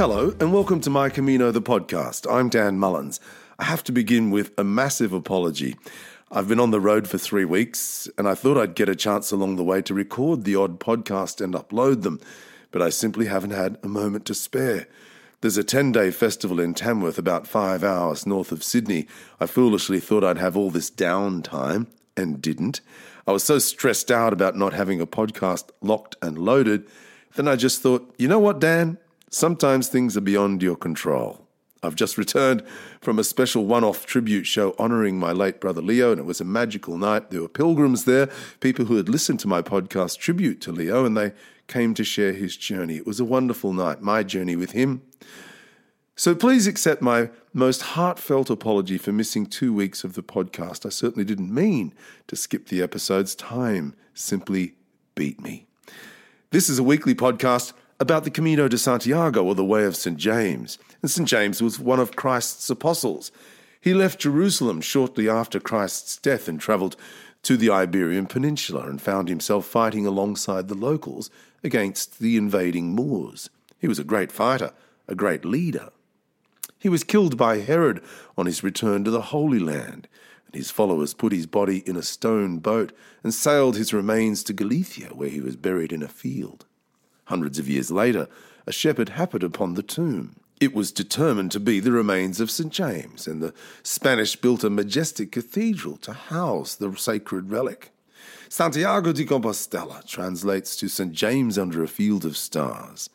Hello, and welcome to My Camino, the podcast. I'm Dan Mullins. I have to begin with a massive apology. I've been on the road for three weeks, and I thought I'd get a chance along the way to record the odd podcast and upload them, but I simply haven't had a moment to spare. There's a 10 day festival in Tamworth, about five hours north of Sydney. I foolishly thought I'd have all this downtime, and didn't. I was so stressed out about not having a podcast locked and loaded, then I just thought, you know what, Dan? Sometimes things are beyond your control. I've just returned from a special one off tribute show honouring my late brother Leo, and it was a magical night. There were pilgrims there, people who had listened to my podcast tribute to Leo, and they came to share his journey. It was a wonderful night, my journey with him. So please accept my most heartfelt apology for missing two weeks of the podcast. I certainly didn't mean to skip the episodes. Time simply beat me. This is a weekly podcast about the Camino de Santiago, or the Way of St. James. And St. James was one of Christ's apostles. He left Jerusalem shortly after Christ's death and travelled to the Iberian Peninsula and found himself fighting alongside the locals against the invading Moors. He was a great fighter, a great leader. He was killed by Herod on his return to the Holy Land, and his followers put his body in a stone boat and sailed his remains to Galicia, where he was buried in a field. Hundreds of years later, a shepherd happened upon the tomb. It was determined to be the remains of St. James, and the Spanish built a majestic cathedral to house the sacred relic. Santiago de Compostela translates to St. James under a field of stars.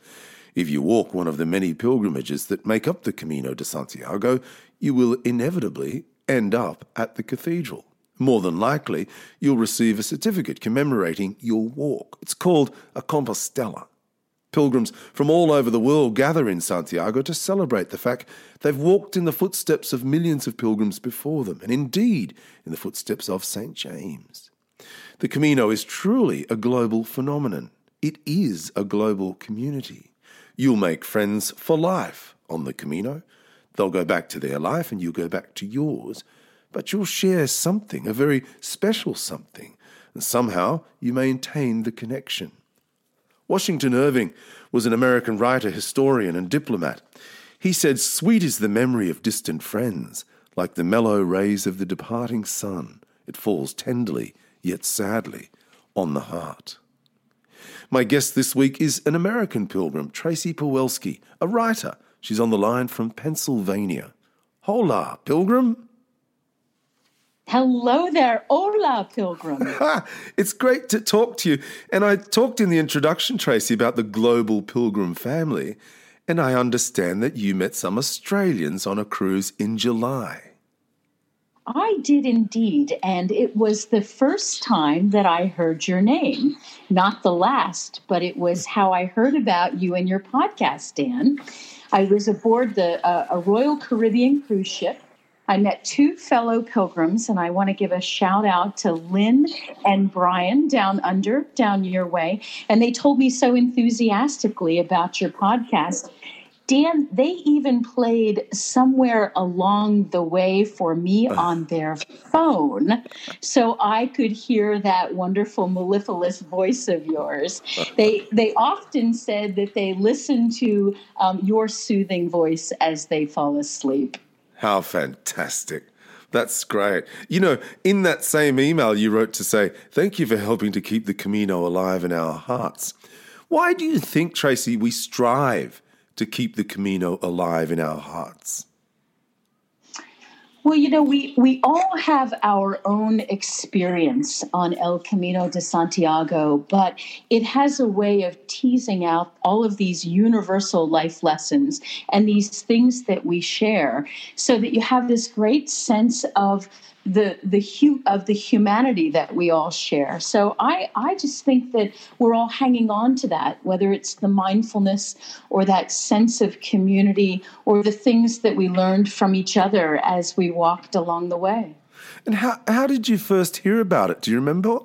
If you walk one of the many pilgrimages that make up the Camino de Santiago, you will inevitably end up at the cathedral. More than likely, you'll receive a certificate commemorating your walk. It's called a Compostela. Pilgrims from all over the world gather in Santiago to celebrate the fact they've walked in the footsteps of millions of pilgrims before them, and indeed in the footsteps of St. James. The Camino is truly a global phenomenon. It is a global community. You'll make friends for life on the Camino. They'll go back to their life and you'll go back to yours, but you'll share something, a very special something, and somehow you maintain the connection. Washington Irving was an American writer, historian, and diplomat. He said, Sweet is the memory of distant friends, like the mellow rays of the departing sun. It falls tenderly, yet sadly, on the heart. My guest this week is an American pilgrim, Tracy Pawelski, a writer. She's on the line from Pennsylvania. Hola, pilgrim. Hello there. Hola, Pilgrim. it's great to talk to you. And I talked in the introduction, Tracy, about the global Pilgrim family. And I understand that you met some Australians on a cruise in July. I did indeed. And it was the first time that I heard your name. Not the last, but it was how I heard about you and your podcast, Dan. I was aboard the uh, a Royal Caribbean cruise ship I met two fellow pilgrims, and I want to give a shout out to Lynn and Brian down under, down your way. And they told me so enthusiastically about your podcast. Dan, they even played somewhere along the way for me on their phone so I could hear that wonderful mellifluous voice of yours. They, they often said that they listen to um, your soothing voice as they fall asleep. How fantastic. That's great. You know, in that same email, you wrote to say, Thank you for helping to keep the Camino alive in our hearts. Why do you think, Tracy, we strive to keep the Camino alive in our hearts? Well, you know, we, we all have our own experience on El Camino de Santiago, but it has a way of teasing out all of these universal life lessons and these things that we share so that you have this great sense of the the hu- of the humanity that we all share. So I I just think that we're all hanging on to that, whether it's the mindfulness or that sense of community or the things that we learned from each other as we walked along the way. And how how did you first hear about it? Do you remember?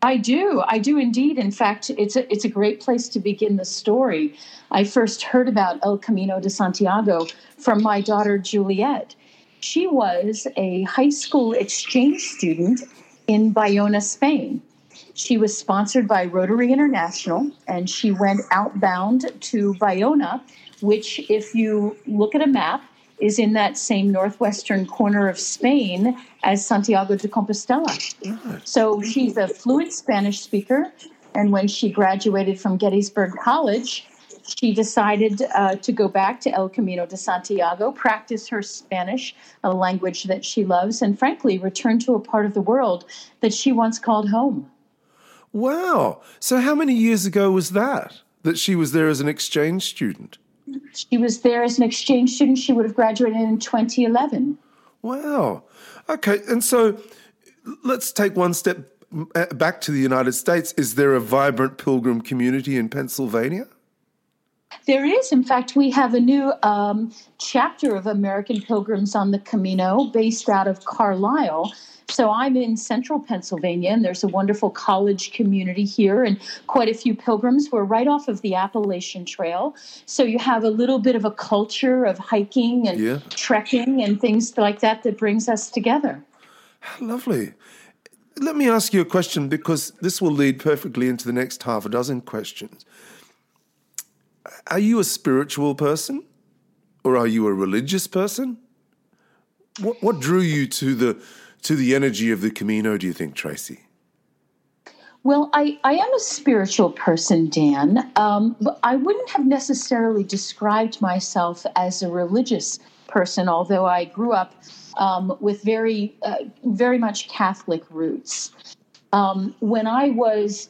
I do. I do indeed. In fact, it's a, it's a great place to begin the story. I first heard about El Camino de Santiago from my daughter Juliet she was a high school exchange student in Bayona, Spain. She was sponsored by Rotary International, and she went outbound to Bayona, which, if you look at a map, is in that same northwestern corner of Spain as Santiago de Compostela. So she's a fluent Spanish speaker. And when she graduated from Gettysburg College, she decided uh, to go back to El Camino de Santiago, practice her Spanish, a language that she loves, and frankly, return to a part of the world that she once called home. Wow. So, how many years ago was that? That she was there as an exchange student? She was there as an exchange student. She would have graduated in 2011. Wow. Okay. And so, let's take one step back to the United States. Is there a vibrant pilgrim community in Pennsylvania? There is. In fact, we have a new um, chapter of American Pilgrims on the Camino based out of Carlisle. So I'm in central Pennsylvania, and there's a wonderful college community here, and quite a few pilgrims. We're right off of the Appalachian Trail. So you have a little bit of a culture of hiking and yeah. trekking and things like that that brings us together. Lovely. Let me ask you a question because this will lead perfectly into the next half a dozen questions. Are you a spiritual person or are you a religious person? What, what drew you to the to the energy of the Camino, do you think, Tracy? Well, I, I am a spiritual person, Dan, um, but I wouldn't have necessarily described myself as a religious person, although I grew up um, with very, uh, very much Catholic roots. Um, when I was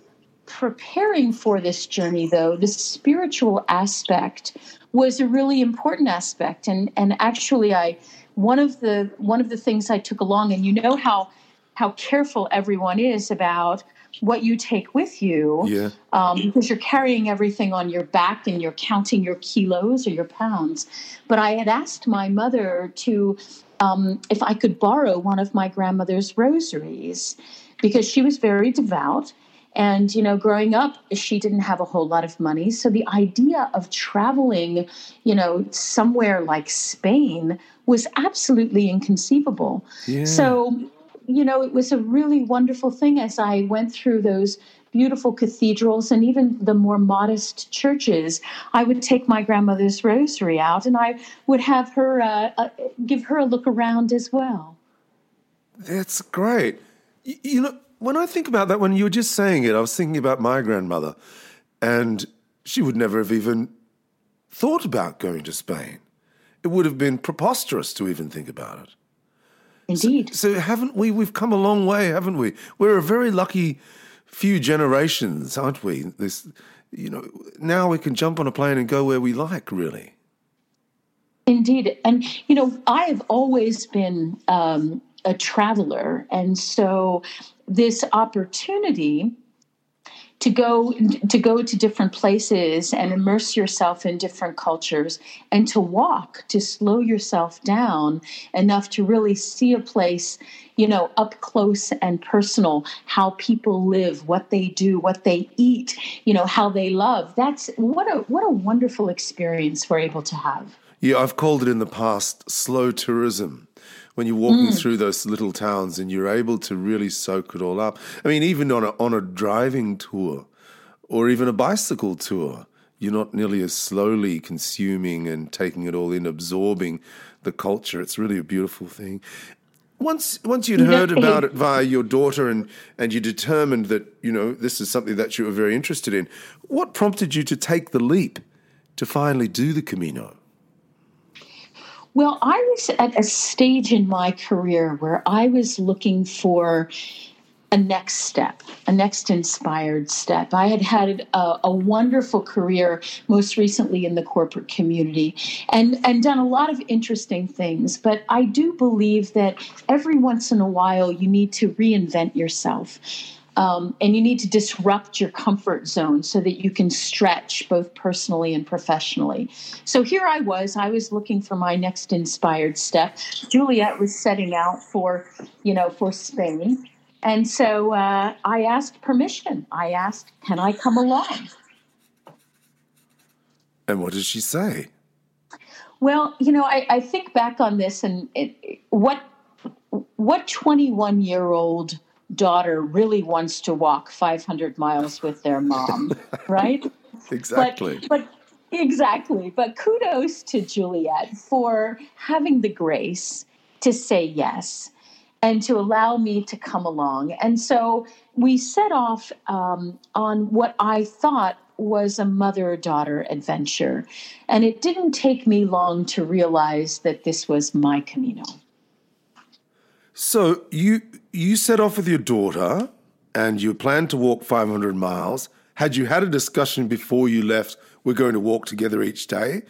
preparing for this journey, though, the spiritual aspect was a really important aspect, and and actually, I one of the one of the things I took along, and you know how how careful everyone is about what you take with you, yeah. um, because you're carrying everything on your back and you're counting your kilos or your pounds. But I had asked my mother to um, if I could borrow one of my grandmother's rosaries because she was very devout and, you know, growing up, she didn't have a whole lot of money. So the idea of traveling, you know, somewhere like Spain was absolutely inconceivable. Yeah. So, you know, it was a really wonderful thing as I went through those beautiful cathedrals and even the more modest churches. I would take my grandmother's rosary out and I would have her uh, uh, give her a look around as well. That's great. You, you know, when I think about that, when you were just saying it, I was thinking about my grandmother, and she would never have even thought about going to Spain. It would have been preposterous to even think about it. Indeed. So, so haven't we? We've come a long way, haven't we? We're a very lucky few generations, aren't we? This, you know, now we can jump on a plane and go where we like, really. Indeed, and you know, I have always been um, a traveler, and so this opportunity to go to go to different places and immerse yourself in different cultures and to walk to slow yourself down enough to really see a place you know up close and personal how people live what they do what they eat you know how they love. That's what a what a wonderful experience we're able to have. Yeah i've called it in the past slow tourism when you're walking mm. through those little towns and you're able to really soak it all up. I mean, even on a, on a driving tour or even a bicycle tour, you're not nearly as slowly consuming and taking it all in, absorbing the culture. It's really a beautiful thing. Once, once you'd heard about it via your daughter and, and you determined that, you know, this is something that you were very interested in, what prompted you to take the leap to finally do the Camino? Well, I was at a stage in my career where I was looking for a next step, a next inspired step. I had had a, a, wonderful career, most recently in the corporate community, and, and done a lot of interesting things. But I do believe that every once in a while you need to reinvent yourself. Um, and you need to disrupt your comfort zone so that you can stretch both personally and professionally. So here I was, I was looking for my next inspired step. Juliet was setting out for, you know, for Spain. And so uh, I asked permission. I asked, can I come along? And what did she say? Well, you know, I, I think back on this and it, what what 21 year old daughter really wants to walk 500 miles with their mom, right? exactly. But, but exactly. But kudos to Juliet for having the grace to say yes and to allow me to come along. And so we set off um, on what I thought was a mother daughter adventure. And it didn't take me long to realize that this was my Camino. So you you set off with your daughter and you planned to walk 500 miles. Had you had a discussion before you left, we're going to walk together each day?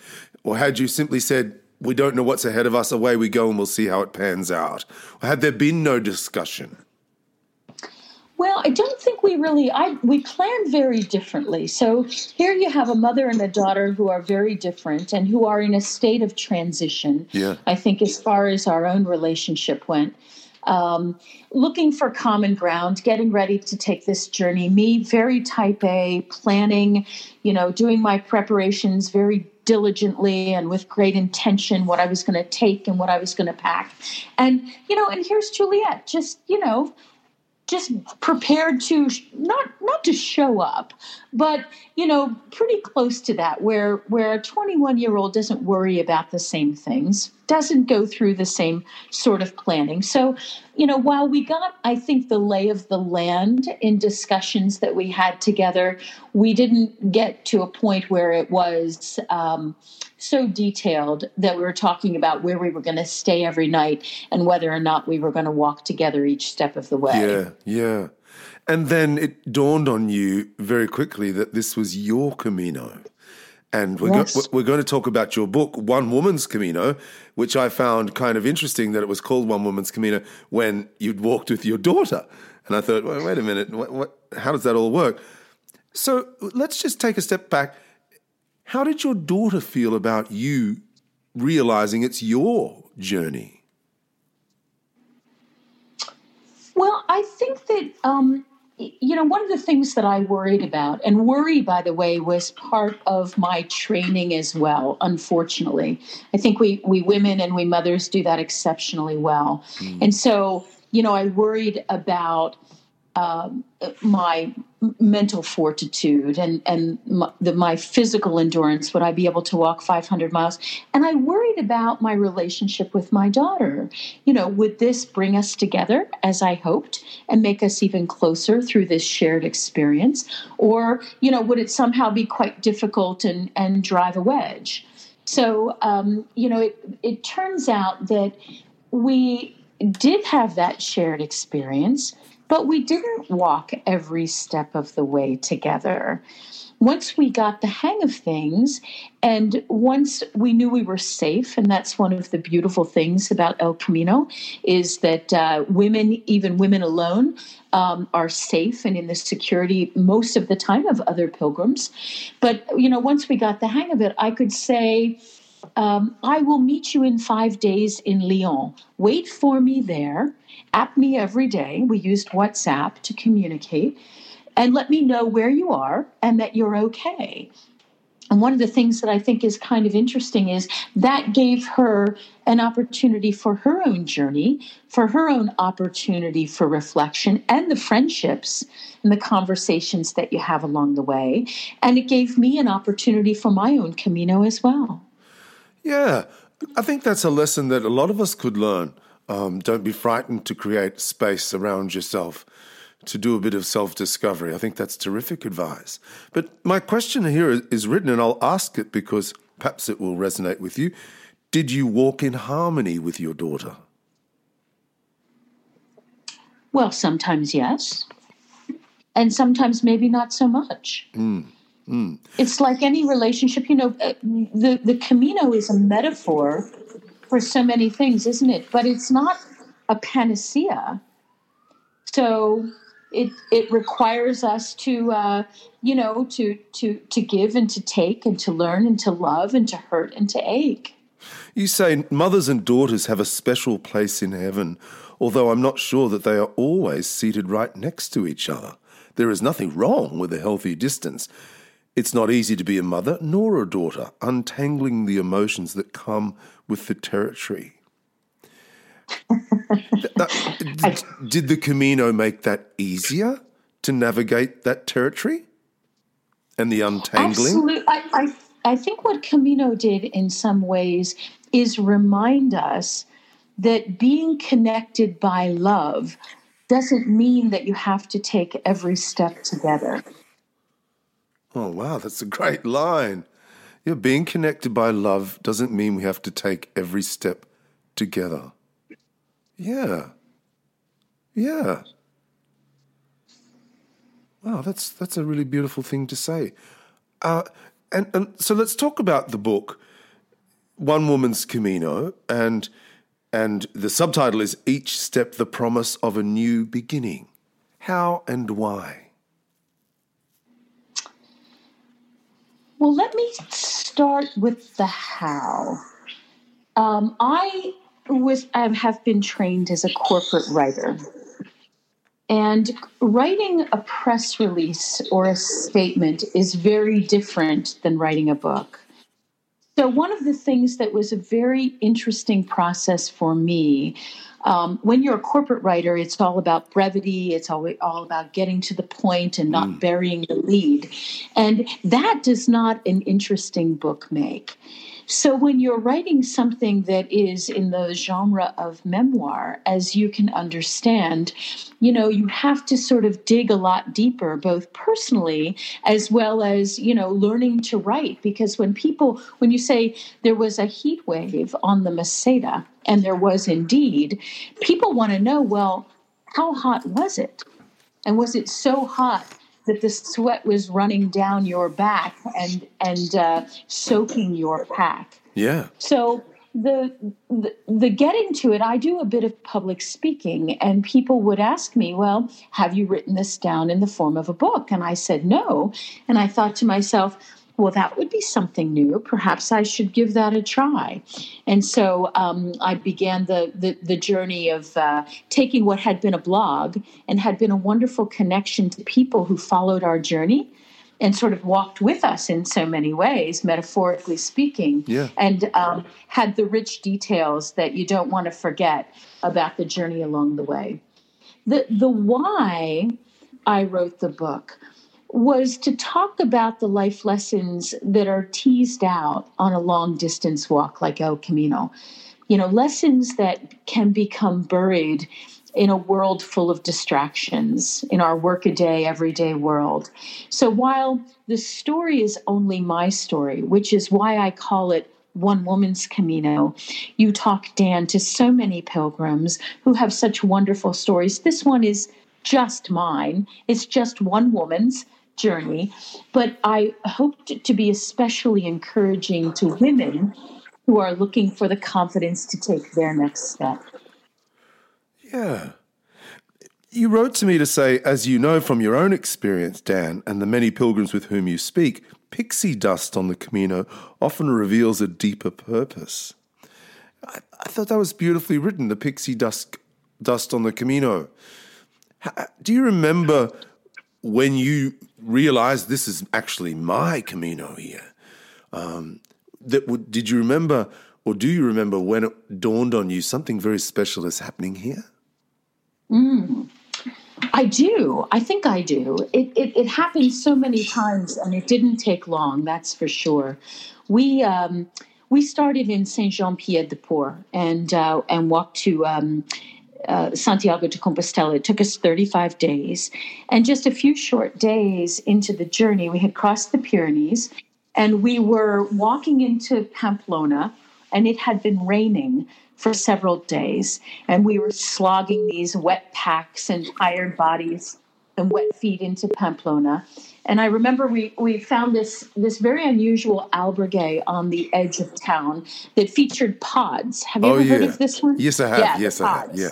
Or had you simply said, we don't know what's ahead of us, away we go and we'll see how it pans out? Or had there been no discussion? Well, I don't think we really I we plan very differently. So here you have a mother and a daughter who are very different and who are in a state of transition. Yeah. I think as far as our own relationship went. Um, looking for common ground, getting ready to take this journey. Me, very type A, planning, you know, doing my preparations very diligently and with great intention what I was going to take and what I was going to pack. And, you know, and here's Juliet, just, you know, just prepared to not not to show up but you know pretty close to that where where a 21 year old doesn't worry about the same things doesn't go through the same sort of planning. So you know while we got i think the lay of the land in discussions that we had together we didn't get to a point where it was um, so detailed that we were talking about where we were going to stay every night and whether or not we were going to walk together each step of the way. Yeah, yeah. And then it dawned on you very quickly that this was your Camino. And we're, yes. go- we're going to talk about your book, One Woman's Camino, which I found kind of interesting that it was called One Woman's Camino when you'd walked with your daughter. And I thought, well, wait a minute, what, what, how does that all work? So let's just take a step back how did your daughter feel about you realizing it's your journey? Well, I think that, um, you know, one of the things that I worried about, and worry, by the way, was part of my training as well, unfortunately. I think we, we women and we mothers do that exceptionally well. Mm. And so, you know, I worried about um, my mental fortitude and and my, the, my physical endurance. Would I be able to walk 500 miles? And I worried about my relationship with my daughter. You know, would this bring us together as I hoped and make us even closer through this shared experience, or you know, would it somehow be quite difficult and and drive a wedge? So um, you know, it it turns out that we did have that shared experience but we didn't walk every step of the way together. Once we got the hang of things, and once we knew we were safe, and that's one of the beautiful things about El Camino, is that uh, women, even women alone, um, are safe and in the security most of the time of other pilgrims. But you know, once we got the hang of it, I could say. Um, I will meet you in five days in León. Wait for me there at me every day. We used WhatsApp to communicate and let me know where you are and that you're okay. And one of the things that I think is kind of interesting is that gave her an opportunity for her own journey, for her own opportunity for reflection and the friendships and the conversations that you have along the way. And it gave me an opportunity for my own Camino as well. Yeah, I think that's a lesson that a lot of us could learn. Um, don't be frightened to create space around yourself to do a bit of self discovery. I think that's terrific advice. But my question here is written, and I'll ask it because perhaps it will resonate with you. Did you walk in harmony with your daughter? Well, sometimes yes, and sometimes maybe not so much. Mm. Mm. It's like any relationship, you know, the, the Camino is a metaphor for so many things, isn't it? But it's not a panacea. So it it requires us to uh, you know to to to give and to take and to learn and to love and to hurt and to ache. You say mothers and daughters have a special place in heaven, although I'm not sure that they are always seated right next to each other. There is nothing wrong with a healthy distance. It's not easy to be a mother nor a daughter, untangling the emotions that come with the territory. did, did the Camino make that easier to navigate that territory and the untangling? Absolutely. I, I, I think what Camino did in some ways is remind us that being connected by love doesn't mean that you have to take every step together. Oh, wow, that's a great line. Yeah, being connected by love doesn't mean we have to take every step together. Yeah. Yeah. Wow, that's that's a really beautiful thing to say. Uh, and, and so let's talk about the book, One Woman's Camino, and and the subtitle is Each Step the Promise of a New Beginning. How and why? Well, let me start with the how. Um, I was I have been trained as a corporate writer. And writing a press release or a statement is very different than writing a book. So, one of the things that was a very interesting process for me um, when you're a corporate writer, it's all about brevity, it's all, all about getting to the point and not mm. burying the lead. And that does not an interesting book make. So, when you're writing something that is in the genre of memoir, as you can understand, you know, you have to sort of dig a lot deeper, both personally as well as, you know, learning to write. Because when people, when you say there was a heat wave on the Meseta, and there was indeed, people want to know, well, how hot was it? And was it so hot that the sweat was running down your back and and uh, soaking your pack. Yeah. So the, the the getting to it, I do a bit of public speaking, and people would ask me, "Well, have you written this down in the form of a book?" And I said no, and I thought to myself well, that would be something new. Perhaps I should give that a try. And so um, I began the, the, the journey of uh, taking what had been a blog and had been a wonderful connection to people who followed our journey and sort of walked with us in so many ways, metaphorically speaking, yeah. and um, had the rich details that you don't want to forget about the journey along the way. The, the why I wrote the book was to talk about the life lessons that are teased out on a long distance walk like El Camino. You know, lessons that can become buried in a world full of distractions, in our workaday, everyday world. So while the story is only my story, which is why I call it one woman's Camino. You talk, Dan, to so many pilgrims who have such wonderful stories. This one is just mine. It's just one woman's journey, but I hoped it to be especially encouraging to women who are looking for the confidence to take their next step. Yeah. You wrote to me to say, as you know from your own experience, Dan, and the many pilgrims with whom you speak, pixie dust on the Camino often reveals a deeper purpose. I, I thought that was beautifully written, the pixie dust, dust on the Camino. Do you remember when you realize this is actually my Camino here, um, that did you remember or do you remember when it dawned on you something very special is happening here? Mm, I do. I think I do. It, it, it, happened so many times and it didn't take long, that's for sure. We, um, we started in Saint Jean Pied de Port and, uh, and walked to um, uh, Santiago de Compostela. It took us 35 days. And just a few short days into the journey, we had crossed the Pyrenees and we were walking into Pamplona, and it had been raining for several days. And we were slogging these wet packs and tired bodies and wet feet into Pamplona. And I remember we, we found this, this very unusual albergue on the edge of town that featured pods. Have you oh, ever yeah. heard of this one? Yes, I have. Yeah, yes, I have. Yeah.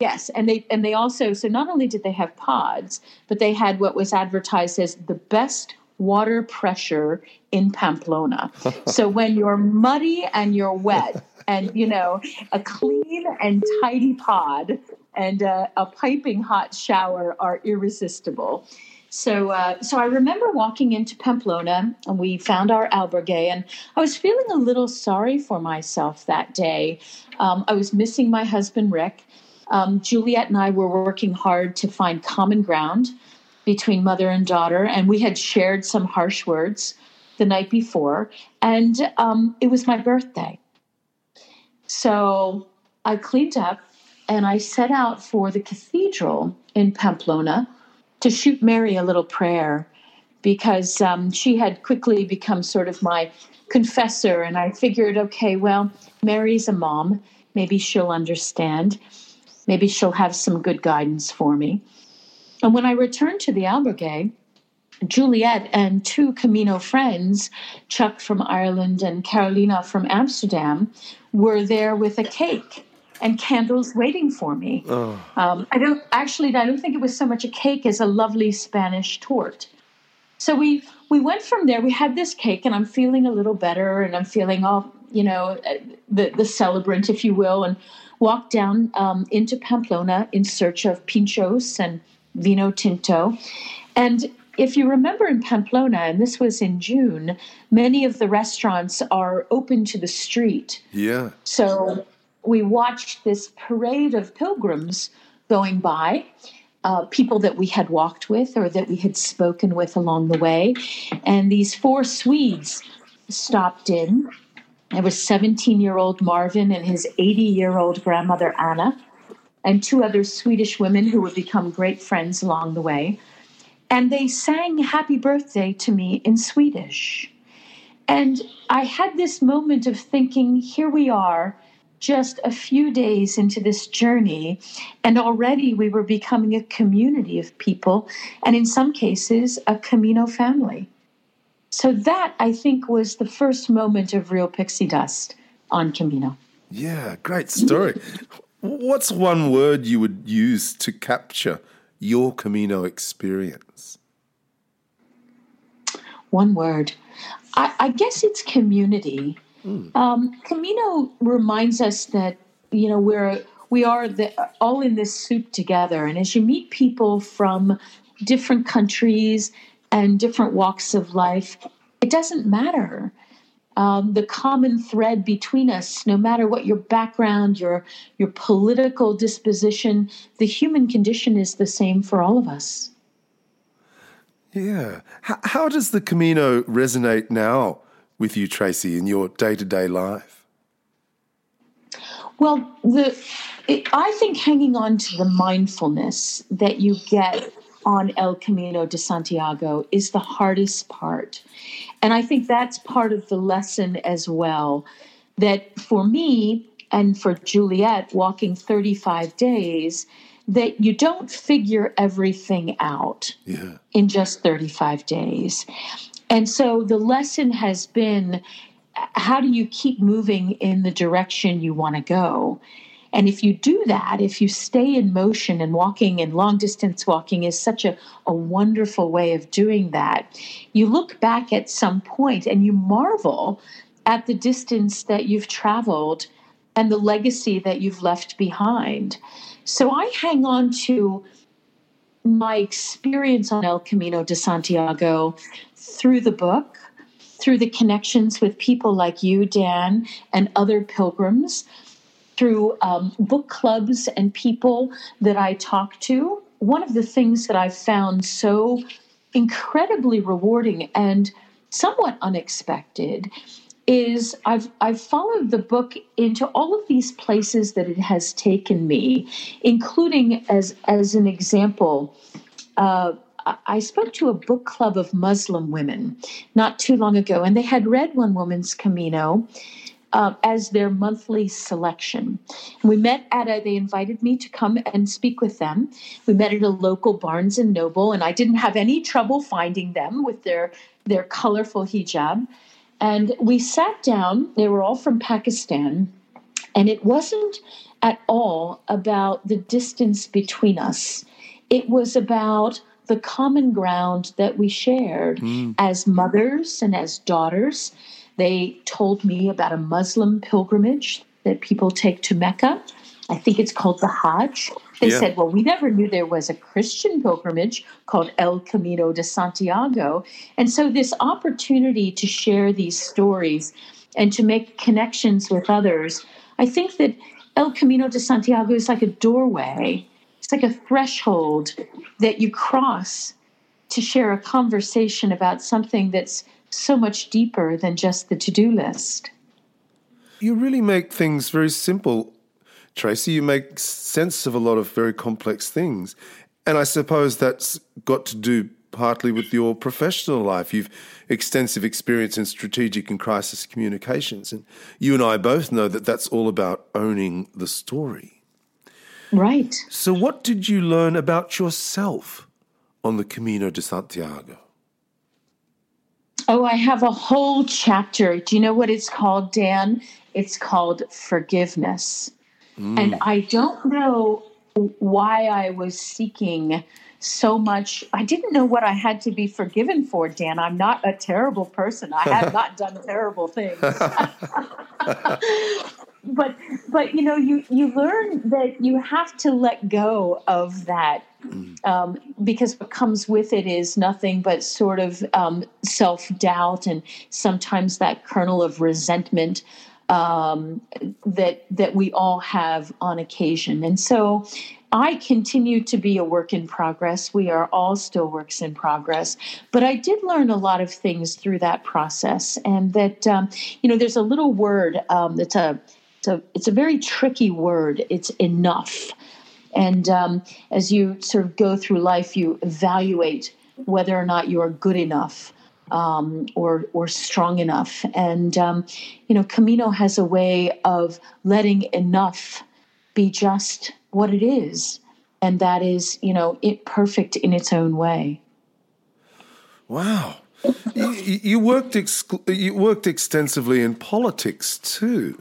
Yes, and they and they also so not only did they have pods, but they had what was advertised as the best water pressure in Pamplona. so when you're muddy and you're wet and you know a clean and tidy pod and a, a piping hot shower are irresistible. So, uh, so I remember walking into Pamplona, and we found our albergue, and I was feeling a little sorry for myself that day. Um, I was missing my husband Rick. Um, Juliet and I were working hard to find common ground between mother and daughter, and we had shared some harsh words the night before, and um, it was my birthday. So I cleaned up and I set out for the cathedral in Pamplona to shoot Mary a little prayer because um, she had quickly become sort of my confessor. And I figured, okay, well, Mary's a mom. Maybe she'll understand. Maybe she'll have some good guidance for me. And when I returned to the albergue, Juliet and two Camino friends, Chuck from Ireland and Carolina from Amsterdam, were there with a cake and candles waiting for me. Oh. Um, I don't actually. I don't think it was so much a cake as a lovely Spanish torte. So we we went from there. We had this cake, and I'm feeling a little better, and I'm feeling all you know uh, the the celebrant, if you will, and walked down um, into Pamplona in search of pinchos and vino tinto, and if you remember in Pamplona, and this was in June, many of the restaurants are open to the street. Yeah. So we watched this parade of pilgrims going by, uh, people that we had walked with or that we had spoken with along the way. And these four Swedes stopped in. There was 17 year old Marvin and his 80 year old grandmother Anna, and two other Swedish women who would become great friends along the way. And they sang happy birthday to me in Swedish. And I had this moment of thinking, here we are just a few days into this journey, and already we were becoming a community of people, and in some cases, a Camino family. So, that I think was the first moment of real pixie dust on Camino. Yeah, great story. What's one word you would use to capture your Camino experience? One word. I, I guess it's community Mm. Um, Camino reminds us that you know we're we are the, all in this soup together, and as you meet people from different countries and different walks of life, it doesn't matter. Um, the common thread between us, no matter what your background, your your political disposition, the human condition is the same for all of us. Yeah. How, how does the Camino resonate now with you, Tracy, in your day to day life? Well, the it, I think hanging on to the mindfulness that you get on El Camino de Santiago is the hardest part. And I think that's part of the lesson as well. That for me and for Juliet, walking 35 days, that you don't figure everything out yeah. in just 35 days. And so the lesson has been how do you keep moving in the direction you want to go? And if you do that, if you stay in motion and walking and long distance walking is such a, a wonderful way of doing that, you look back at some point and you marvel at the distance that you've traveled and the legacy that you've left behind. So I hang on to my experience on El Camino de Santiago through the book, through the connections with people like you, Dan, and other pilgrims, through um, book clubs and people that I talk to. One of the things that I've found so incredibly rewarding and somewhat unexpected is I've I've followed the book into all of these places that it has taken me, including as as an example, uh, I spoke to a book club of Muslim women not too long ago, and they had read One Woman's Camino. Uh, as their monthly selection. We met at a, they invited me to come and speak with them. We met at a local Barnes and Noble, and I didn't have any trouble finding them with their, their colorful hijab. And we sat down, they were all from Pakistan, and it wasn't at all about the distance between us. It was about the common ground that we shared mm. as mothers and as daughters. They told me about a Muslim pilgrimage that people take to Mecca. I think it's called the Hajj. They yeah. said, well, we never knew there was a Christian pilgrimage called El Camino de Santiago. And so, this opportunity to share these stories and to make connections with others, I think that El Camino de Santiago is like a doorway, it's like a threshold that you cross to share a conversation about something that's so much deeper than just the to do list. You really make things very simple Tracy, you make sense of a lot of very complex things. And I suppose that's got to do partly with your professional life. You've extensive experience in strategic and crisis communications. And you and I both know that that's all about owning the story. Right. So, what did you learn about yourself on the Camino de Santiago? Oh, I have a whole chapter. Do you know what it's called, Dan? It's called Forgiveness. Mm. And I don't know why I was seeking so much. I didn't know what I had to be forgiven for, Dan. I'm not a terrible person. I have not done terrible things. but but you know you you learn that you have to let go of that um, because what comes with it is nothing but sort of um, self doubt and sometimes that kernel of resentment um, that that we all have on occasion. And so I continue to be a work in progress. We are all still works in progress. But I did learn a lot of things through that process. And that, um, you know, there's a little word um, that's a, it's a, it's a very tricky word. It's enough. And um, as you sort of go through life, you evaluate whether or not you are good enough um, or or strong enough. And um, you know, Camino has a way of letting enough be just what it is, and that is you know it perfect in its own way. Wow. you, you, worked you worked extensively in politics too.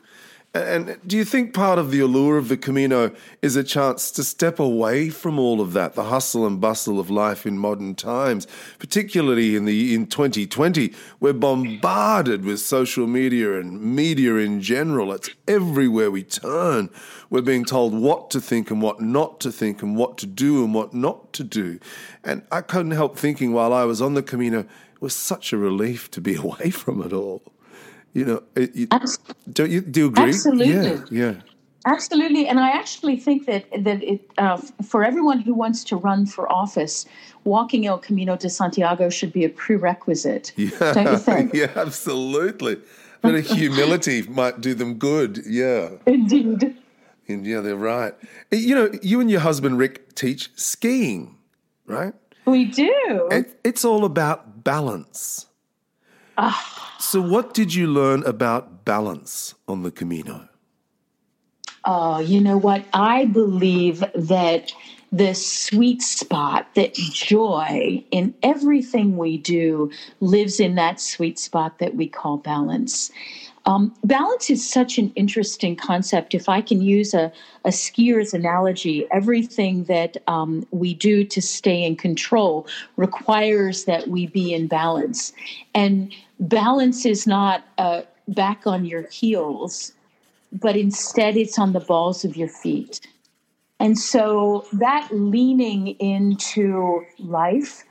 And do you think part of the allure of the Camino is a chance to step away from all of that, the hustle and bustle of life in modern times, particularly in the in 2020, we're bombarded with social media and media in general. It's everywhere we turn. We're being told what to think and what not to think and what to do and what not to do. And I couldn't help thinking while I was on the Camino, it was such a relief to be away from it all. You know, it, don't you do you agree? Absolutely. Yeah, yeah. Absolutely, and I actually think that that it uh, for everyone who wants to run for office, walking El Camino de Santiago should be a prerequisite. Yeah, don't you think? yeah, absolutely. But a humility might do them good. Yeah, indeed. And yeah, they're right. You know, you and your husband Rick teach skiing, right? We do. It, it's all about balance. Ah. So, what did you learn about balance on the Camino? Oh, you know what? I believe that the sweet spot, that joy in everything we do lives in that sweet spot that we call balance. Um, balance is such an interesting concept. If I can use a, a skier's analogy, everything that um, we do to stay in control requires that we be in balance. And balance is not uh, back on your heels, but instead it's on the balls of your feet. And so that leaning into life,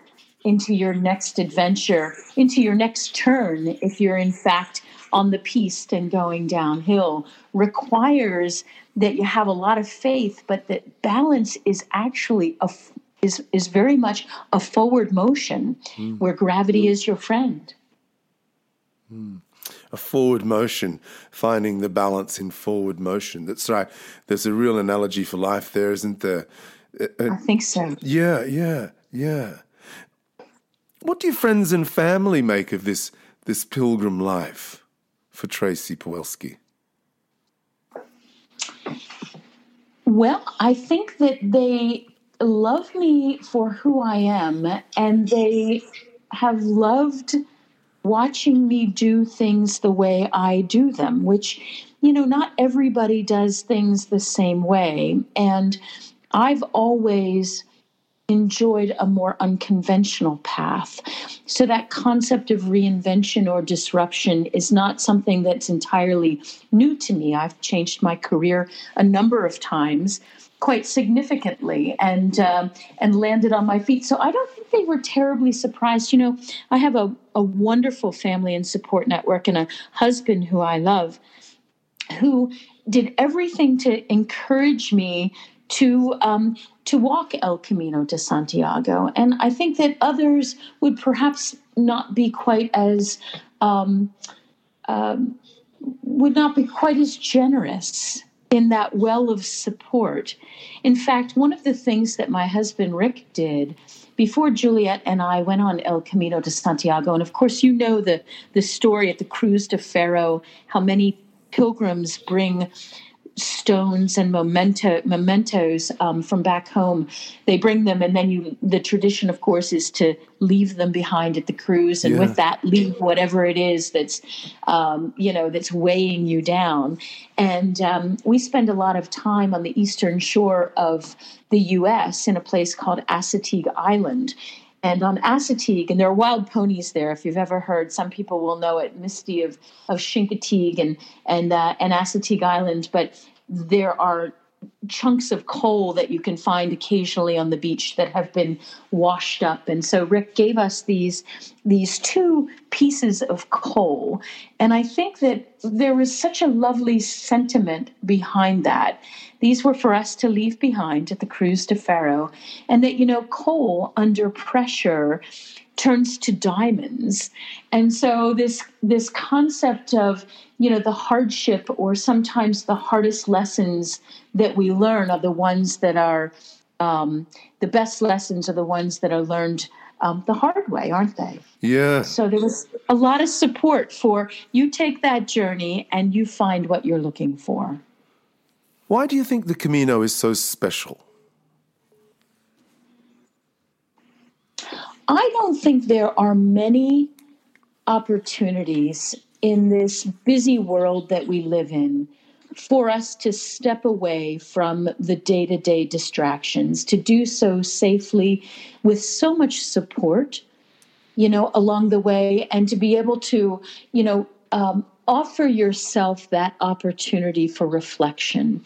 into your next adventure, into your next turn, if you're in fact on the piste and going downhill requires that you have a lot of faith, but that balance is actually a is is very much a forward motion mm. where gravity is your friend. Mm. A forward motion, finding the balance in forward motion. That's right. There's a real analogy for life there, isn't there? Uh, I think so. Yeah, yeah, yeah. What do your friends and family make of this this pilgrim life? For Tracy Pawelski? Well, I think that they love me for who I am, and they have loved watching me do things the way I do them, which, you know, not everybody does things the same way. And I've always enjoyed a more unconventional path. So, that concept of reinvention or disruption is not something that's entirely new to me. I've changed my career a number of times. quite significantly and um, and landed on my feet. So I don't think they were terribly surprised. You know, I have a, a wonderful family and support network and a husband who I love, who did everything to encourage me to um, to walk El Camino de Santiago, and I think that others would perhaps not be quite as um, um, would not be quite as generous in that well of support. In fact, one of the things that my husband Rick did before Juliet and I went on El Camino de Santiago, and of course you know the the story at the Cruz de Ferro, how many pilgrims bring stones and memento, mementos um, from back home. They bring them, and then you. The tradition, of course, is to leave them behind at the Cruz, and yeah. with that, leave whatever it is that's, um, you know, that's weighing you down. And um, we spend a lot of time on the eastern shore of the U.S. in a place called Assateague Island. And on Assateague, and there are wild ponies there. If you've ever heard, some people will know it, Misty of of Chincoteague and and uh, and Assateague Island. But there are chunks of coal that you can find occasionally on the beach that have been washed up. And so rick gave us these these two pieces of coal. And i think that there was such a lovely sentiment behind that. These were for us to leave behind at the Cruz de Ferro and that you know coal under pressure turns to diamonds. And so this this concept of you know the hardship or sometimes the hardest lessons that we learn are the ones that are um, the best lessons are the ones that are learned um, the hard way aren't they? Yeah. So there was a lot of support for you take that journey and you find what you're looking for. Why do you think the camino is so special I don't think there are many opportunities in this busy world that we live in for us to step away from the day to day distractions, to do so safely with so much support, you know, along the way, and to be able to, you know, um, offer yourself that opportunity for reflection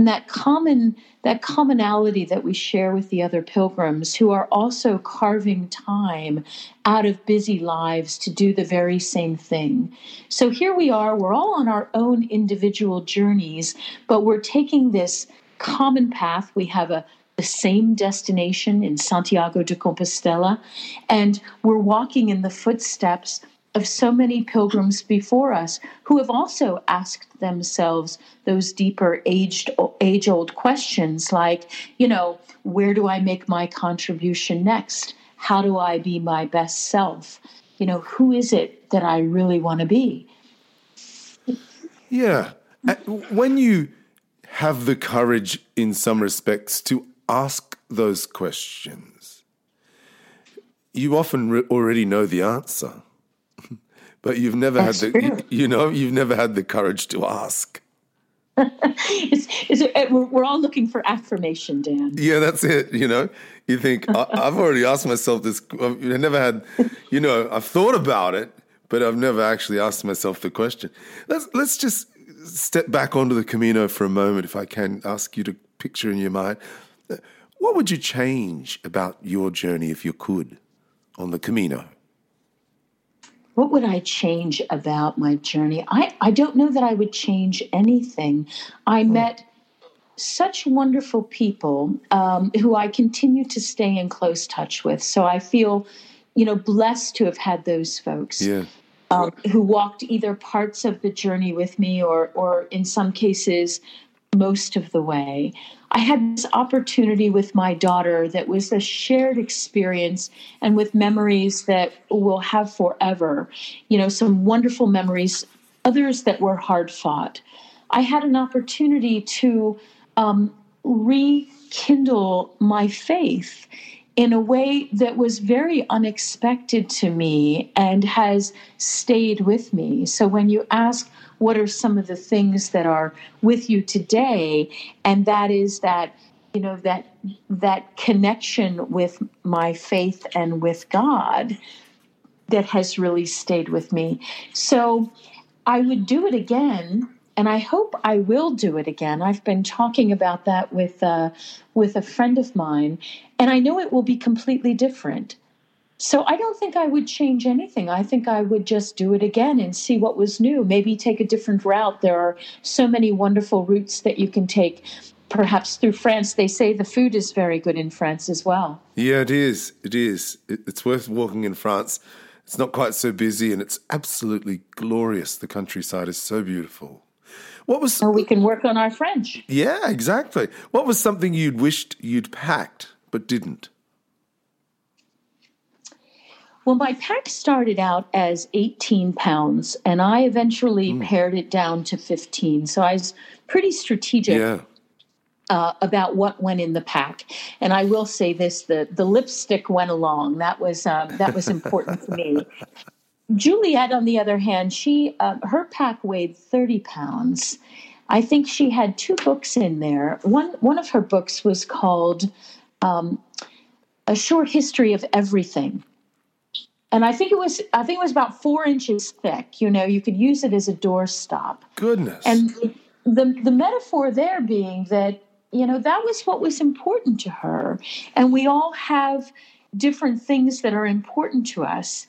and that common that commonality that we share with the other pilgrims who are also carving time out of busy lives to do the very same thing. So here we are, we're all on our own individual journeys, but we're taking this common path. We have a the same destination in Santiago de Compostela, and we're walking in the footsteps of so many pilgrims before us who have also asked themselves those deeper aged age old questions like you know where do i make my contribution next? How do i be my best self? You know who is it that i really want to be? Yeah. When you have the courage in some respects to ask those questions you often re- already know the answer but you've never That's had the you, you, know you've never had the courage to ask. It's, it's, eh, it, we're all looking for affirmation dan. Yeah that's it you know? You think I, have already asked myself this i've never had you know i've thought about it but i've never actually asked myself the question. Let's let's just step back onto the camino for a moment if i can ask you to picture in your mind. What would you change about your journey if you could on the camino what would I change about my journey? I, I don't know that I would change anything. I hmm. met such wonderful people um, who I continue to stay in close touch with. So I feel, you know, blessed to have had those folks. Yeah. Um, who walked either parts of the journey with me or, or in some cases, most of the way. I had this opportunity with my daughter that was a shared experience and with memories that we'll have forever. You know, some wonderful memories, others that were hard fought. I had an opportunity to um, rekindle my faith in a way that was very unexpected to me and has stayed with me. So when you ask, what are some of the things that are with you today and that is that you know that that connection with my faith and with god that has really stayed with me so i would do it again and I hope I will do it again. I've been talking about that with uh, with a friend of mine, and I know it will be completely different. So I don't think I would change anything. I think I would just do it again and see what was new. Maybe take a different route. There are so many wonderful routes that you can take. Perhaps through France, they say the food is very good in France as well. Yeah, it is. It is. It's worth walking in France. It's not quite so busy, and it's absolutely glorious. The countryside is so beautiful. What was? Or we can work on our French. Yeah, exactly. What was something you'd wished you'd packed but didn't? Well, my pack started out as 18 pounds, and I eventually mm. pared it down to 15. So I was pretty strategic. Yeah. Uh, about what went in the pack, and I will say this: the the lipstick went along. That was uh, that was important to me. Juliet, on the other hand, she uh, her pack weighed thirty pounds. I think she had two books in there. One one of her books was called um, "A Short History of Everything," and I think it was I think it was about four inches thick. You know, you could use it as a doorstop. Goodness. And the the metaphor there being that you know that was what was important to her, and we all have different things that are important to us.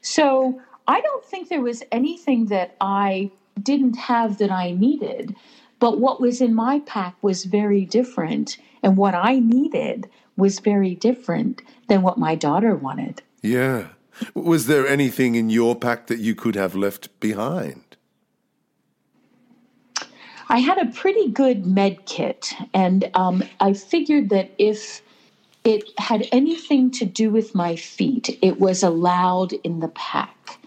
So I don't think there was anything that I didn't have that I needed. But what was in my pack was very different. And what I needed was very different than what my daughter wanted. Yeah. Was there anything in your pack that you could have left behind? I had a pretty good med kit, and um, I figured that if it had anything to do with my feet, it was allowed in the pack.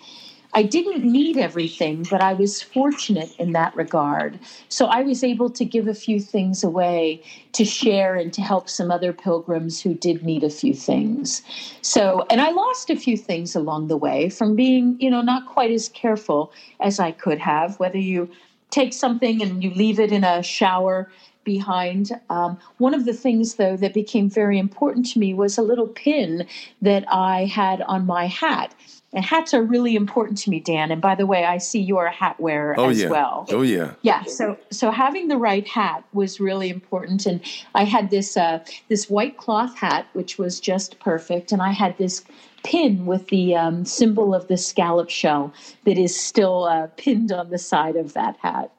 I didn't need everything, but I was fortunate in that regard. So I was able to give a few things away to share and to help some other pilgrims who did need a few things. So, and I lost a few things along the way from being, you know, not quite as careful as I could have, whether you take something and you leave it in a shower behind. Um, one of the things, though, that became very important to me was a little pin that I had on my hat. And hats are really important to me, Dan. And by the way, I see you're a hat wearer oh, as yeah. well. Oh yeah. Yeah. So so having the right hat was really important. And I had this uh, this white cloth hat, which was just perfect. And I had this pin with the um, symbol of the scallop shell that is still uh, pinned on the side of that hat.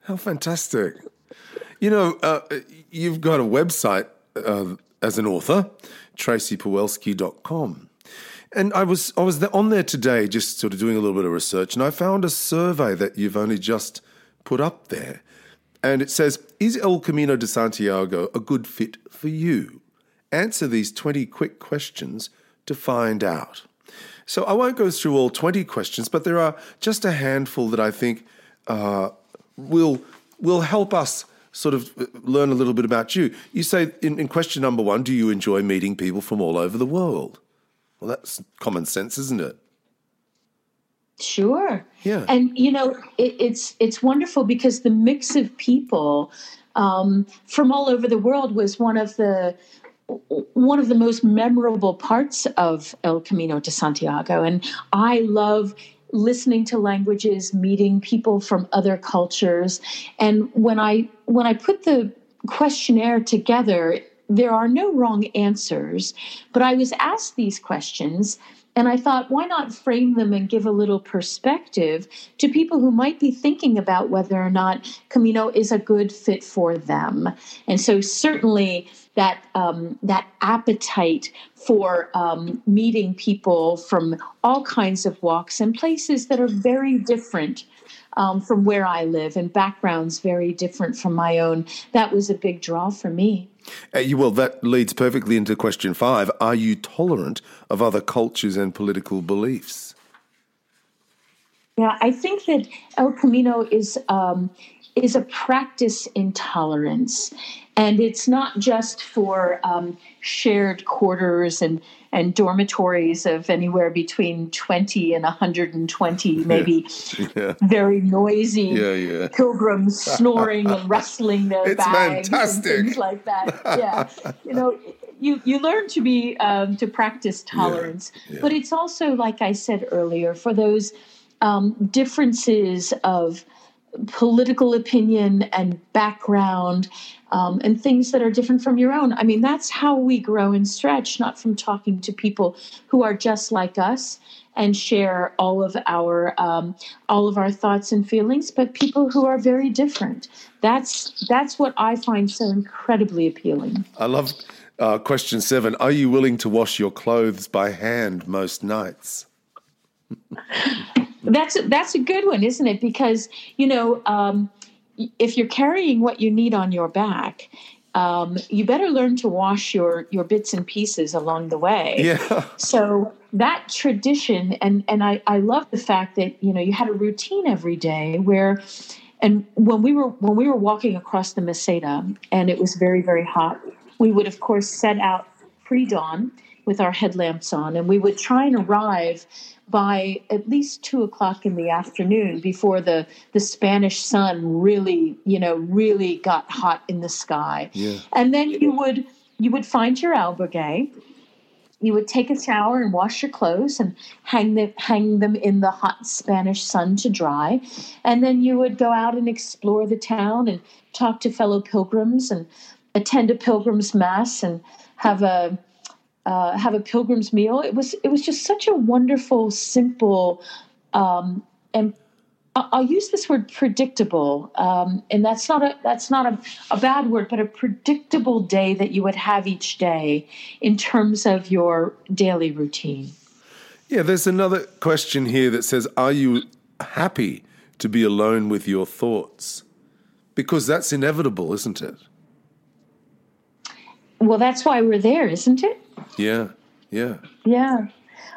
How fantastic! You know, uh, you've got a website uh, as an author, tracypawelski.com. And I was I was on there today, just sort of doing a little bit of research, and I found a survey that you've only just put up there, and it says, "Is El Camino de Santiago a good fit for you?" Answer these twenty quick questions to find out. So I won't go through all twenty questions, but there are just a handful that I think uh, will will help us sort of uh, learn a little bit about you. You say in, in question number one, do you enjoy meeting people from all over the world? Well, that's common sense, isn't it? Sure. Yeah. And you know, it, it's it's wonderful because the mix of people um, from all over the world was one of the one of the most memorable parts of El Camino de Santiago, and I love listening to languages, meeting people from other cultures, and when I when I put the questionnaire together, there are no wrong answers, but I was asked these questions. And I thought, why not frame them and give a little perspective to people who might be thinking about whether or not Camino is a good fit for them? And so, certainly, that um, that appetite for um, meeting people from all kinds of walks and places that are very different um, from where I live and backgrounds very different from my own. That was a big draw for me. Uh, well, that leads perfectly into question five. Are you tolerant of other cultures and political beliefs? Yeah, I think that El Camino is um, is a practice in tolerance, and it's not just for um, shared quarters and and dormitories of anywhere between 20 and 120 maybe yeah. Very noisy yeah, yeah. pilgrims snoring and rustling their it's bags fantastic. and things like that yeah you know you you learn to be um, to practice tolerance but it's also like i said earlier for those um, differences of political opinion and background um, and things that are different from your own. I mean, that's how we grow and stretch, not from talking to people who are just like us and share all of our um, all of our thoughts and feelings, but people who are very different. That's that's what I find so incredibly appealing. I love uh, question seven. Are you willing to wash your clothes by hand most nights? that's that's a good one, isn't it? Because you know, um, if you're carrying what you need on your back, um, you better learn to wash your your bits and pieces along the way. Yeah. So that tradition, and and I I love the fact that you know you had a routine every day where. And when we were when we were walking across the Meseta and it was very very hot, we would of course set out pre dawn with our headlamps on, and we would try and arrive by at least two o'clock in the afternoon before the the Spanish sun really, you know, really got hot in the sky. Yeah. And then you would you would find your albergue. You would take a shower and wash your clothes and hang them hang them in the hot Spanish sun to dry, and then you would go out and explore the town and talk to fellow pilgrims and attend a pilgrim's mass and have a uh, have a pilgrim's meal. It was it was just such a wonderful, simple, um, and I'll use this word predictable, um, and that's not a that's not a, a bad word, but a predictable day that you would have each day in terms of your daily routine. Yeah, there's another question here that says, "Are you happy to be alone with your thoughts?" Because that's inevitable, isn't it? Well, that's why we're there, isn't it? Yeah, yeah. Yeah.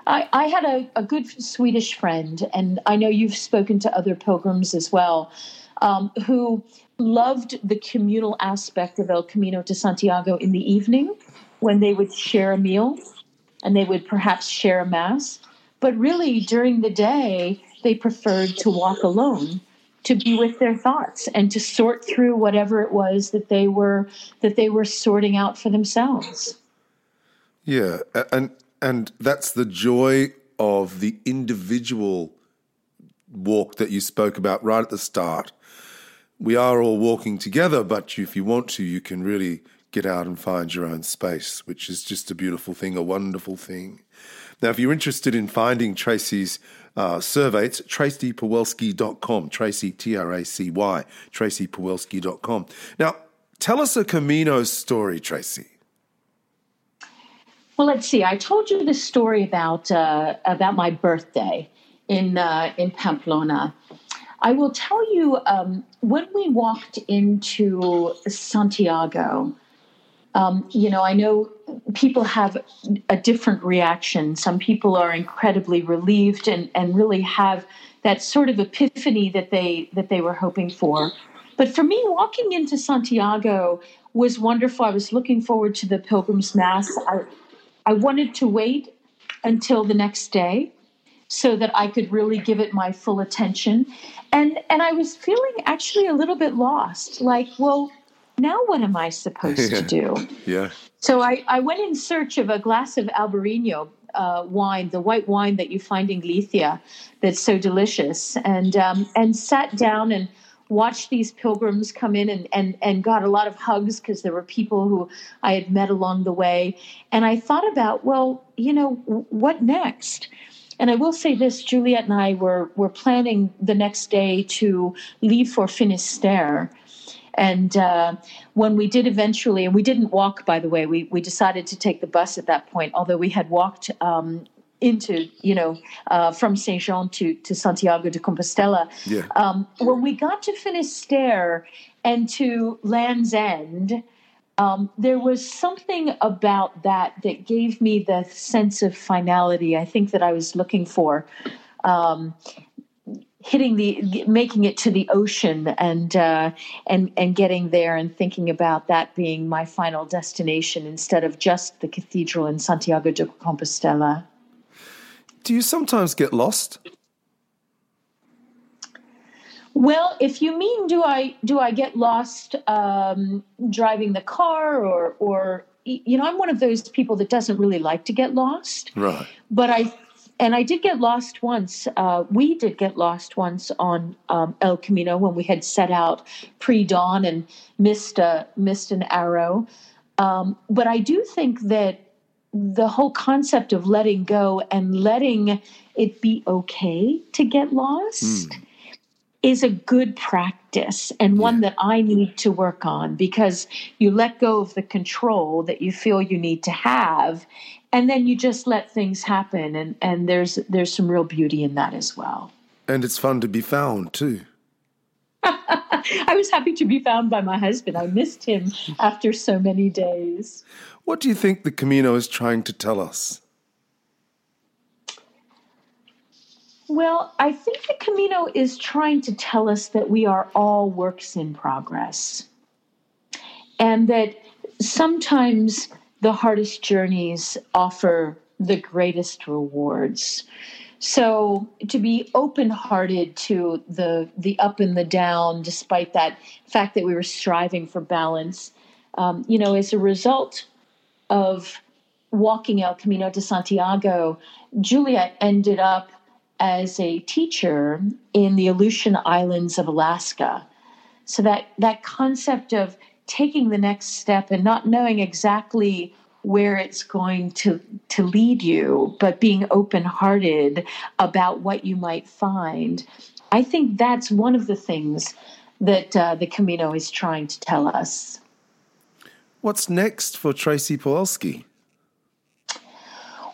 I, I had a, a good Swedish friend, and I know you've spoken to other pilgrims as well, um, who loved the communal aspect of El Camino de Santiago in the evening when they would share a meal and they would perhaps share a mass. But really, during the day, they preferred to walk alone to be with their thoughts and to sort through whatever it was that they were that they were sorting out for themselves. Yeah, and and that's the joy of the individual walk that you spoke about right at the start. We are all walking together, but if you want to, you can really get out and find your own space, which is just a beautiful thing, a wonderful thing. Now, if you're interested in finding Tracy's uh, survey, it's tracypawelski.com, Tracy, T R A C Y, tracypawelski.com. Now, tell us a Camino story, Tracy. Well, let's see. I told you the story about uh, about my birthday in uh, in Pamplona. I will tell you um, when we walked into Santiago. Um, you know, I know people have a different reaction. Some people are incredibly relieved and, and really have that sort of epiphany that they that they were hoping for. But for me, walking into Santiago was wonderful. I was looking forward to the Pilgrim's Mass. I, I wanted to wait until the next day so that I could really give it my full attention. And and I was feeling actually a little bit lost. Like, well, now what am I supposed yeah. to do? Yeah. So I, I went in search of a glass of Albarino uh, wine, the white wine that you find in Galicia that's so delicious, and um, and sat down and watched these pilgrims come in and, and, and got a lot of hugs because there were people who I had met along the way. And I thought about, well, you know, what next? And I will say this Juliet and I were, were planning the next day to leave for Finisterre. And uh, when we did eventually, and we didn't walk, by the way, we, we decided to take the bus at that point, although we had walked um, into you know uh, from Saint Jean to to Santiago de Compostela. Yeah. Um, when we got to Finisterre and to Land's End, um, there was something about that that gave me the sense of finality. I think that I was looking for. Um, hitting the making it to the ocean and uh, and and getting there and thinking about that being my final destination instead of just the cathedral in Santiago de Compostela. Do you sometimes get lost? Well, if you mean do I do I get lost um, driving the car or or you know I'm one of those people that doesn't really like to get lost. Right. But I and I did get lost once. Uh, we did get lost once on um, El Camino when we had set out pre dawn and missed a, missed an arrow. Um, but I do think that the whole concept of letting go and letting it be okay to get lost mm. is a good practice and one yeah. that I need to work on because you let go of the control that you feel you need to have and then you just let things happen and, and there's there's some real beauty in that as well. And it's fun to be found too. I was happy to be found by my husband. I missed him after so many days. What do you think the Camino is trying to tell us? Well, I think the Camino is trying to tell us that we are all works in progress. And that sometimes the hardest journeys offer the greatest rewards. So to be open-hearted to the the up and the down, despite that fact that we were striving for balance, um, you know, as a result of walking El Camino de Santiago, Juliet ended up as a teacher in the Aleutian Islands of Alaska. So that that concept of taking the next step and not knowing exactly where it's going to to lead you, but being open-hearted about what you might find. I think that's one of the things that uh, the Camino is trying to tell us. What's next for Tracy Pawelski?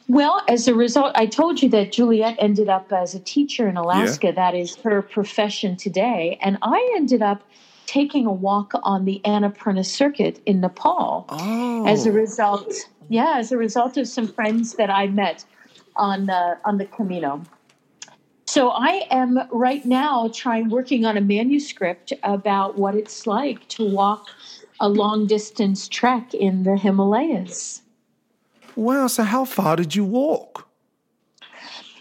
Well, as a result, I told you that Juliet ended up as a teacher in Alaska. Yeah. That is her profession today. And I ended up taking a walk on the Annapurna circuit in Nepal oh. as a oh. result. Yeah, as a result of some friends that I met on the on the Camino. So I am right now trying working on a manuscript about what it's like to walk a long distance trek in the Himalayas. Wow, so how far did you walk?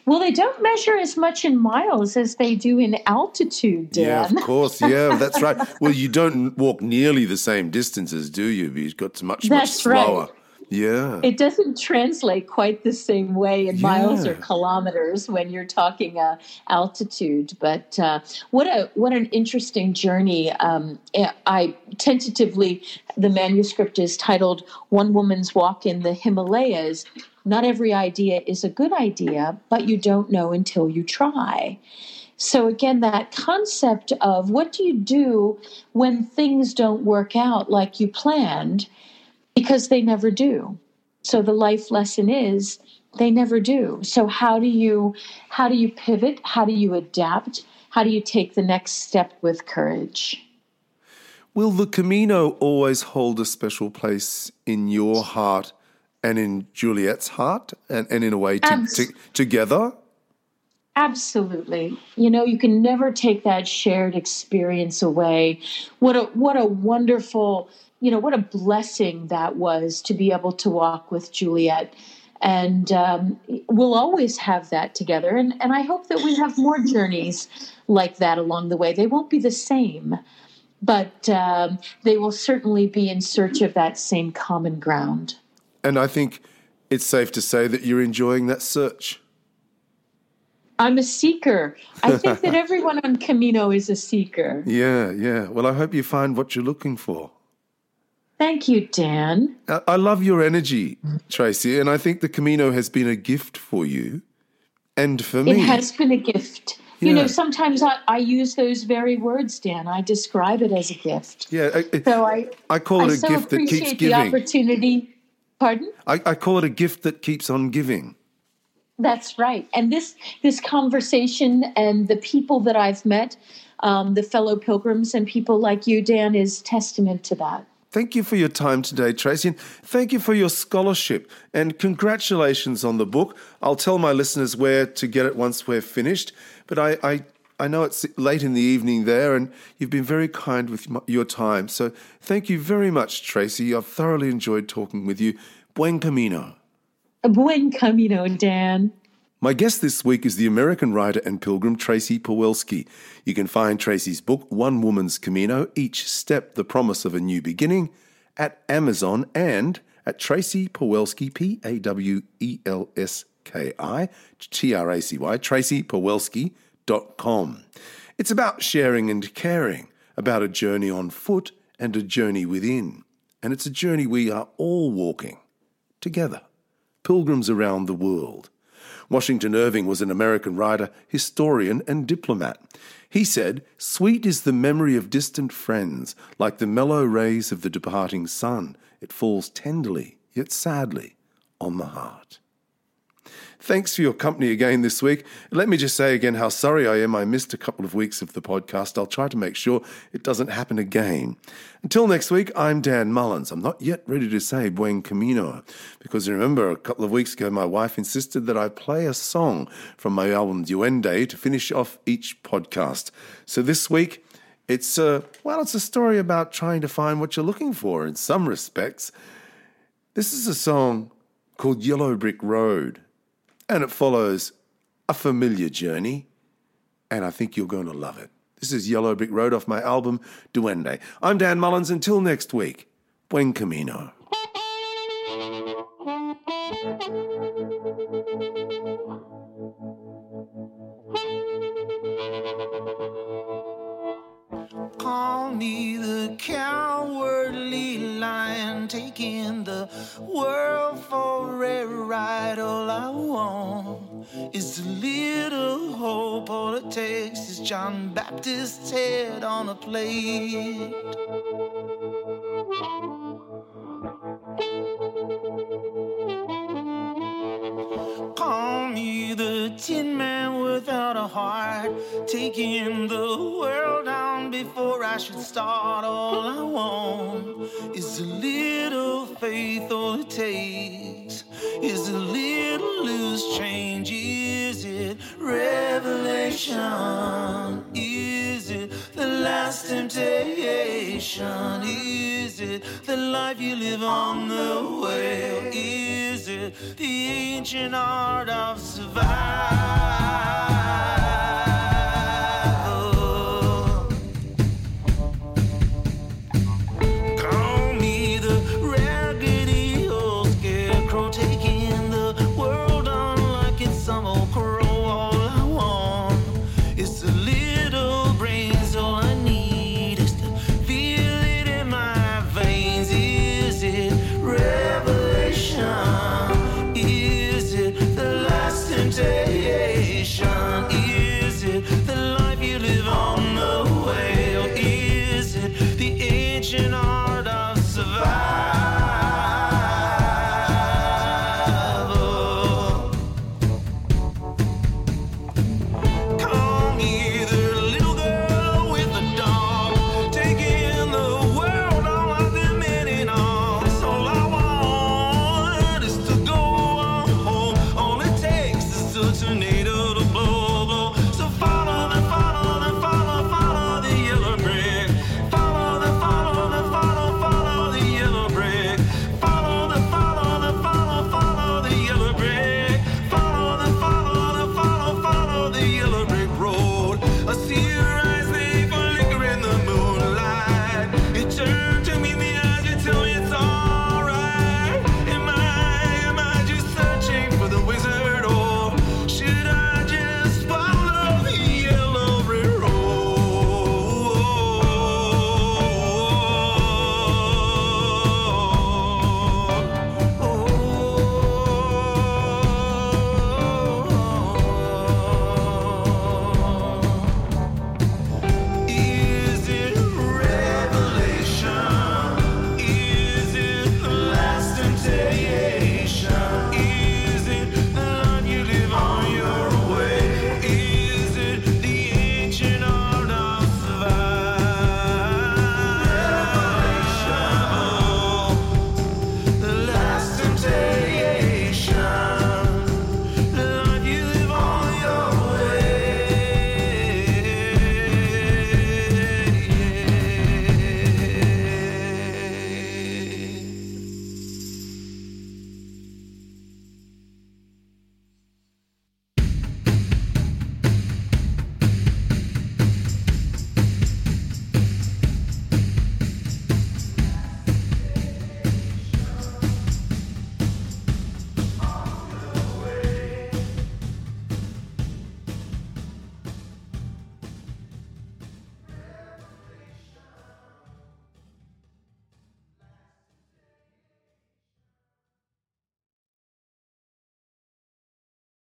Well, they don't measure as much in miles as they do in altitude, Dan. Yeah, of course. Yeah, that's right. Well, you don't walk nearly the same distances, do you? You've got much, that's much slower. Right. Yeah. It doesn't translate quite the same way in yeah. miles or kilometers when you're talking uh, altitude. But uh, what a what an interesting journey. Um, I tentatively the manuscript is titled "One Woman's Walk in the Himalayas." Not every idea is a good idea, but you don't know until you try. So, again, that concept of what do you do when things don't work out like you planned? Because they never do. So the life lesson is they never do. So how do you how do you pivot? How do you adapt? How do you take the next step with courage? Will the Camino always hold a special place in your heart and in Juliet's heart and, and in a way to, Abs- to, together? Absolutely. You know, you can never take that shared experience away. What a what a wonderful you know, what a blessing that was to be able to walk with Juliet. And um, we'll always have that together. And, and I hope that we have more journeys like that along the way. They won't be the same, but um, they will certainly be in search of that same common ground. And I think it's safe to say that you're enjoying that search. I'm a seeker. I think that everyone on Camino is a seeker. Yeah, yeah. Well, I hope you find what you're looking for. Thank you, Dan. I love your energy, Tracy, and I think the Camino has been a gift for you and for me. It has been a gift. Yeah. You know, sometimes I, I, use those very words, Dan. I describe it as a gift. Yeah. I, so I, I call it I a so gift that keeps giving. The opportunity. Pardon? I, I call it a gift that keeps on giving. That's right. And this this conversation and the people that I've met, um, the fellow pilgrims and people like you, Dan, is testament to that. Thank you for your time today, Tracy, and thank you for your scholarship. And congratulations on the book. I'll tell my listeners where to get it once we're finished. But I, I, I know it's late in the evening there, and you've been very kind with your time. So thank you very much, Tracy. I've thoroughly enjoyed talking with you. Buen camino. Buen camino, Dan. My guest this week is the American writer and pilgrim Tracy Pawelski. You can find Tracy's book, One Woman's Camino Each Step the Promise of a New Beginning, at Amazon and at Tracy Pawelski, P A W E L S K I T R A C Y, tracypawelski.com. It's about sharing and caring, about a journey on foot and a journey within. And it's a journey we are all walking together, pilgrims around the world. Washington Irving was an American writer, historian, and diplomat. He said, Sweet is the memory of distant friends, like the mellow rays of the departing sun. It falls tenderly, yet sadly, on the heart. Thanks for your company again this week. Let me just say again how sorry I am I missed a couple of weeks of the podcast. I'll try to make sure it doesn't happen again. Until next week, I'm Dan Mullins. I'm not yet ready to say Buen Camino because remember, a couple of weeks ago, my wife insisted that I play a song from my album Duende to finish off each podcast. So this week, it's a, well, it's a story about trying to find what you're looking for in some respects. This is a song called Yellow Brick Road and it follows a familiar journey, and I think you're going to love it. This is Yellow Brick Road off my album Duende. I'm Dan Mullins. Until next week, buen camino. Taking the world for a ride. All I want is a little hope. All it takes is John Baptist's head on a plate. Call me the tin man without a heart, taking the world down before I should start. All I want is a little faith, all it takes is a little loose change. Is it revelation? Is it the last temptation? Is it the life you live on the way? Is it the ancient art of survival?